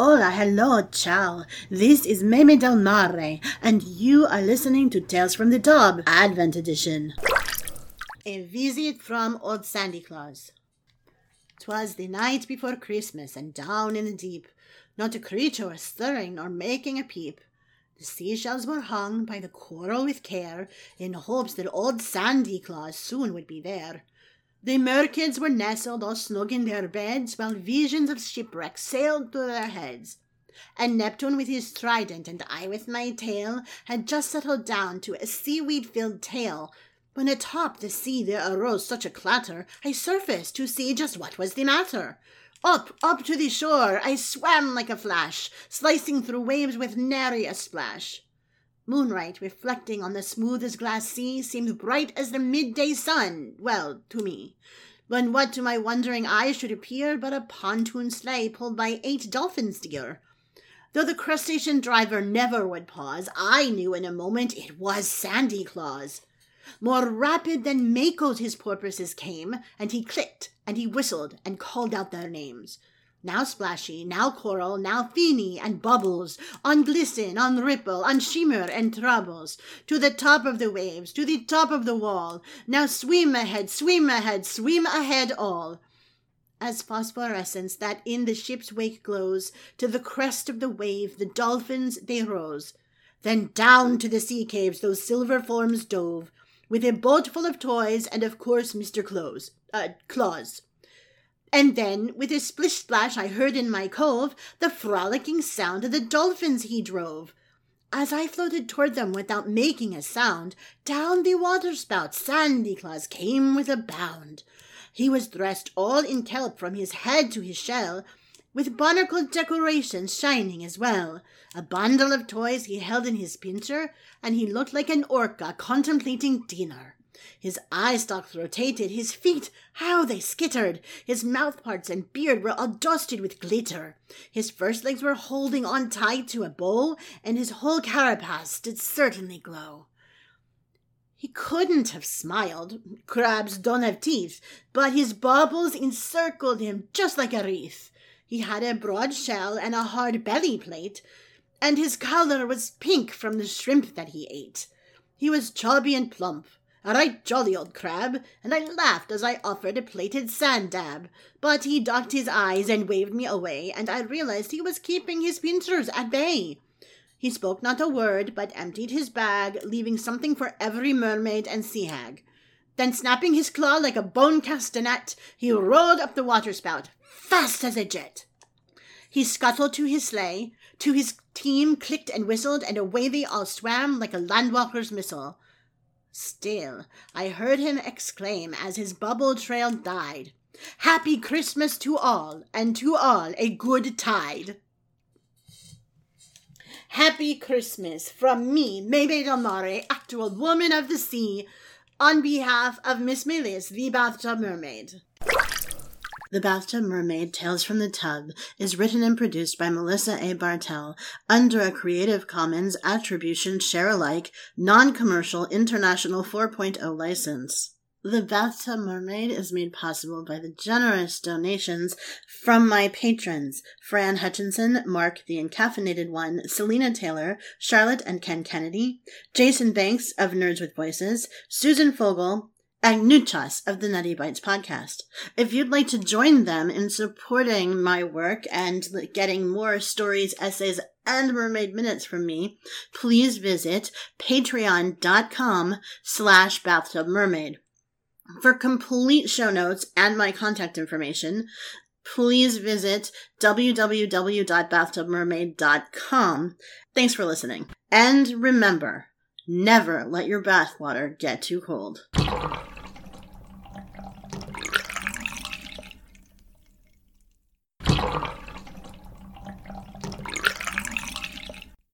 Hola, hello, ciao. This is Meme Del Mare, and you are listening to Tales from the Tub, Advent Edition. A visit from old Sandy Claus. 'Twas the night before Christmas, and down in the deep, not a creature was stirring nor making a peep. The seashells were hung by the coral with care, in hopes that old Sandy Claus soon would be there. The merkids were nestled all snug in their beds, while visions of shipwreck sailed through their heads. And Neptune with his trident, and I with my tail, had just settled down to a seaweed filled tale, when atop the sea there arose such a clatter, I surfaced to see just what was the matter. Up, up to the shore, I swam like a flash, slicing through waves with nary a splash. Moonlight reflecting on the smooth as glass sea seemed bright as the midday sun, well, to me. When what to my wondering eyes should appear but a pontoon sleigh pulled by eight dolphins dear. Though the crustacean driver never would pause, I knew in a moment it was Sandy Claus. More rapid than Mako's his porpoises came, and he clicked, and he whistled, and called out their names now splashy, now coral, now feeny and bubbles, on glisten, on ripple, on shimmer and troubles, to the top of the waves, to the top of the wall, now swim ahead, swim ahead, swim ahead all. As phosphorescence that in the ship's wake glows, to the crest of the wave the dolphins they rose. Then down to the sea caves those silver forms dove, with a boat full of toys and of course Mr. Close, uh, Claus. And then, with a splish splash, I heard in my cove the frolicking sound of the dolphins he drove. As I floated toward them without making a sound, down the waterspout Sandy Claus came with a bound. He was dressed all in kelp from his head to his shell, with barnacled decorations shining as well. A bundle of toys he held in his pincher, and he looked like an orca contemplating dinner. His eye stalks rotated, his feet, how they skittered! His mouth parts and beard were all dusted with glitter. His first legs were holding on tight to a bowl, and his whole carapace did certainly glow. He couldn't have smiled, crabs don't have teeth, but his bubbles encircled him just like a wreath. He had a broad shell and a hard belly plate, and his color was pink from the shrimp that he ate. He was chubby and plump, a right jolly old crab, and I laughed as I offered a plated sand dab. But he ducked his eyes and waved me away, and I realized he was keeping his pincers at bay. He spoke not a word, but emptied his bag, leaving something for every mermaid and sea hag. Then, snapping his claw like a bone castanet, he rolled up the waterspout, fast as a jet. He scuttled to his sleigh, to his team clicked and whistled, and away they all swam like a landwalker's missile. Still, I heard him exclaim as his bubble trail died, Happy Christmas to all, and to all a good tide. Happy Christmas from me, Maybe Del Mare, actual woman of the sea, on behalf of Miss Melis, the bathtub mermaid. The Bathtub Mermaid Tales from the Tub is written and produced by Melissa A. Bartell under a Creative Commons Attribution Share Alike Non Commercial International 4.0 license. The Bathtub Mermaid is made possible by the generous donations from my patrons Fran Hutchinson, Mark the Encaffeinated One, Selena Taylor, Charlotte and Ken Kennedy, Jason Banks of Nerds with Voices, Susan Fogel, Agnuchas of the Nutty Bites podcast. If you'd like to join them in supporting my work and getting more stories, essays, and mermaid minutes from me, please visit patreon.com slash bathtub mermaid. For complete show notes and my contact information, please visit www.bathtubmermaid.com. Thanks for listening. And remember, never let your bathwater get too cold.